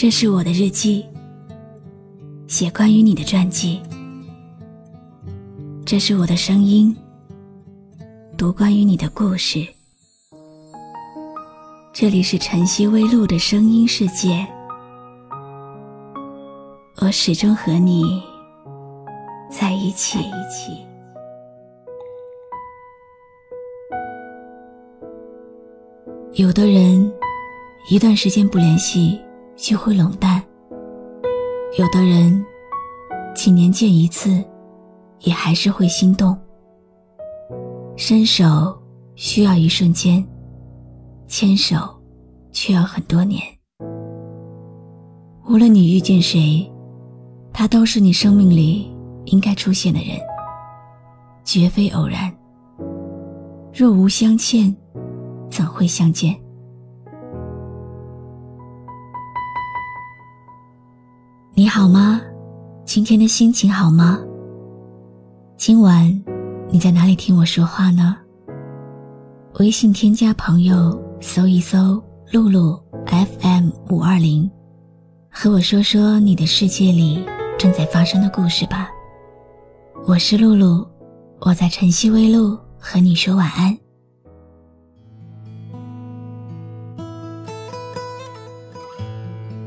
这是我的日记，写关于你的传记。这是我的声音，读关于你的故事。这里是晨曦微露的声音世界，我始终和你在一起。有的人，一段时间不联系就会冷淡；有的人，几年见一次，也还是会心动。伸手需要一瞬间，牵手却要很多年。无论你遇见谁，他都是你生命里应该出现的人，绝非偶然。若无相欠。怎会相见？你好吗？今天的心情好吗？今晚你在哪里听我说话呢？微信添加朋友，搜一搜“露露 FM 五二零”，和我说说你的世界里正在发生的故事吧。我是露露，我在晨曦微露和你说晚安。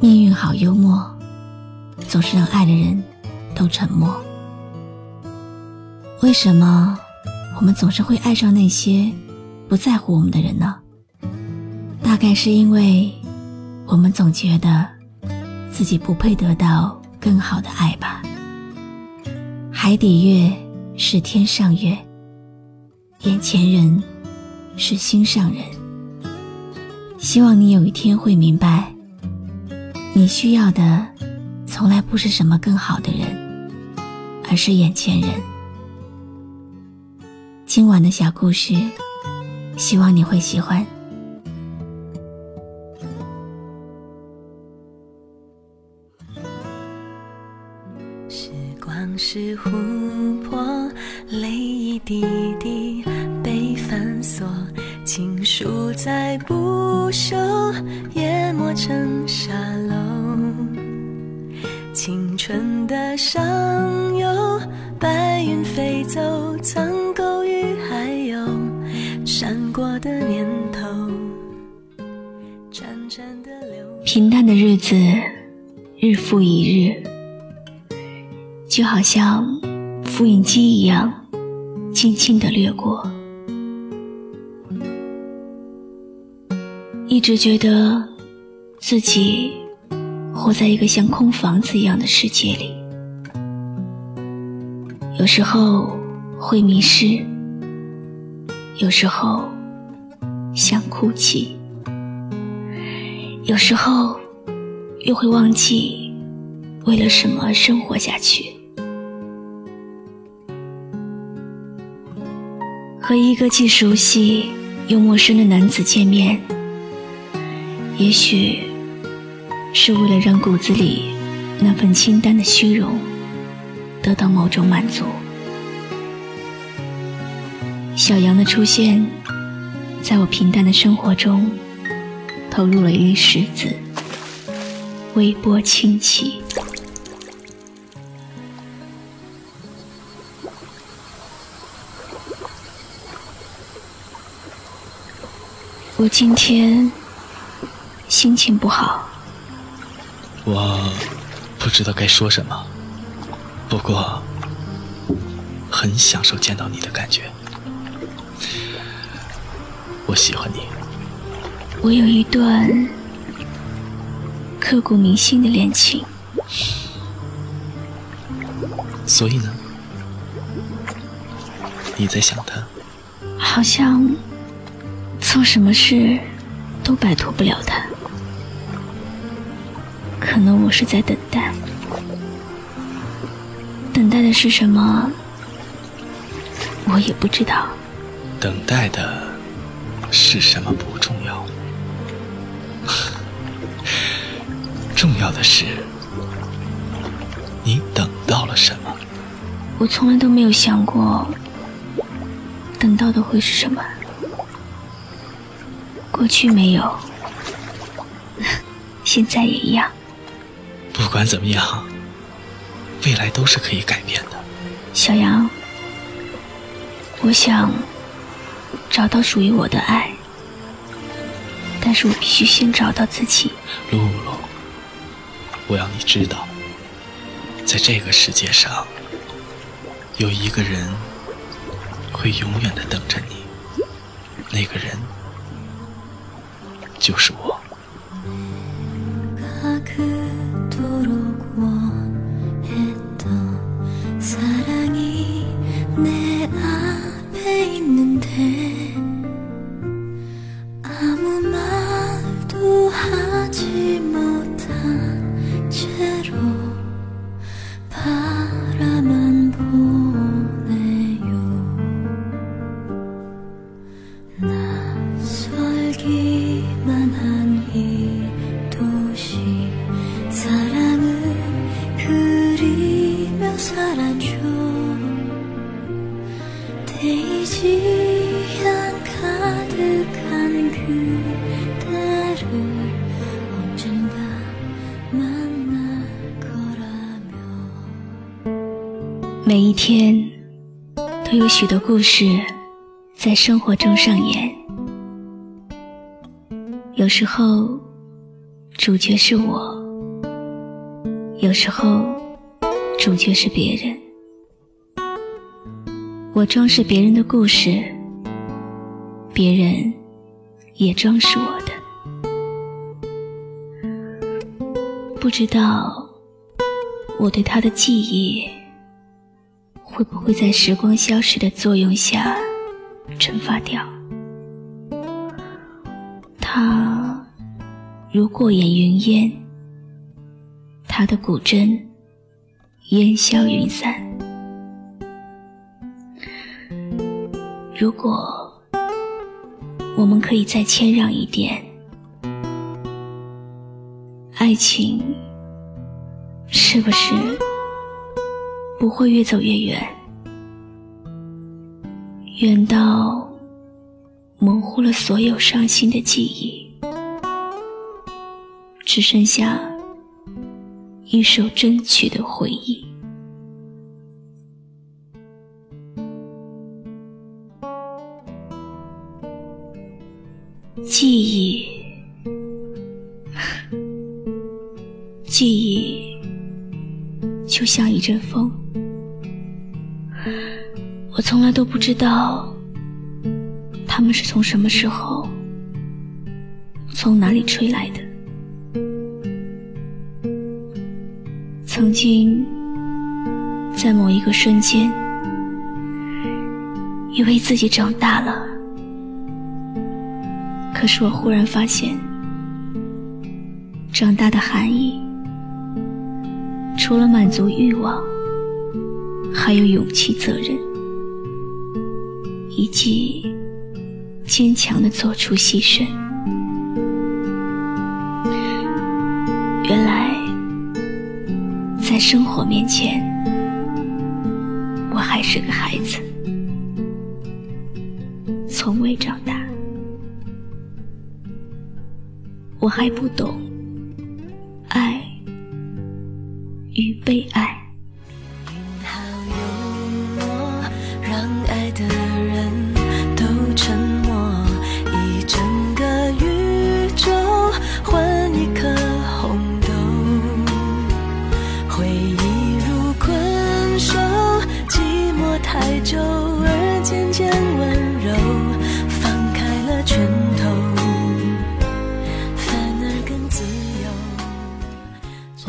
命运好幽默，总是让爱的人都沉默。为什么我们总是会爱上那些不在乎我们的人呢？大概是因为我们总觉得自己不配得到更好的爱吧。海底月是天上月，眼前人是心上人。希望你有一天会明白。你需要的，从来不是什么更好的人，而是眼前人。今晚的小故事，希望你会喜欢。时光是琥珀，泪一滴滴被反锁。情书再不朽，淹没成沙漏。春的上游，白云飞走，苍狗与海鸥，闪过的念头。潺潺的流。平淡的日子，日复一日，就好像复印机一样，轻轻的掠过。一直觉得自己活在一个像空房子一样的世界里，有时候会迷失，有时候想哭泣，有时候又会忘记为了什么而生活下去。和一个既熟悉又陌生的男子见面。也许是为了让骨子里那份清淡的虚荣得到某种满足。小羊的出现，在我平淡的生活中投入了一粒石子，微波轻起。我今天。心情不好，我不知道该说什么，不过很享受见到你的感觉。我喜欢你。我有一段刻骨铭心的恋情，所以呢，你在想他？好像做什么事都摆脱不了他。可能我是在等待，等待的是什么，我也不知道。等待的是什么不重要，重要的是你等到了什么。我从来都没有想过，等到的会是什么。过去没有，现在也一样。不管怎么样，未来都是可以改变的。小杨，我想找到属于我的爱，但是我必须先找到自己。露露，我要你知道，在这个世界上，有一个人会永远的等着你，那个人就是我。每一天都有许多故事在生活中上演，有时候主角是我，有时候主角是别人。我装饰别人的故事，别人也装饰我的。不知道我对他的记忆。会不会在时光消逝的作用下蒸发掉？他如过眼云烟，他的古筝烟消云散。如果我们可以再谦让一点，爱情是不是？不会越走越远，远到模糊了所有伤心的记忆，只剩下一首争曲的回忆。记忆，记忆，就像一阵风。我从来都不知道，他们是从什么时候、从哪里吹来的。曾经，在某一个瞬间，以为自己长大了，可是我忽然发现，长大的含义，除了满足欲望，还有勇气、责任。以及坚强的做出牺牲。生活面前，我还是个孩子，从未长大。我还不懂爱与被爱。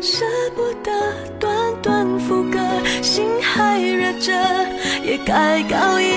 舍不得短短副歌心还热着也该告一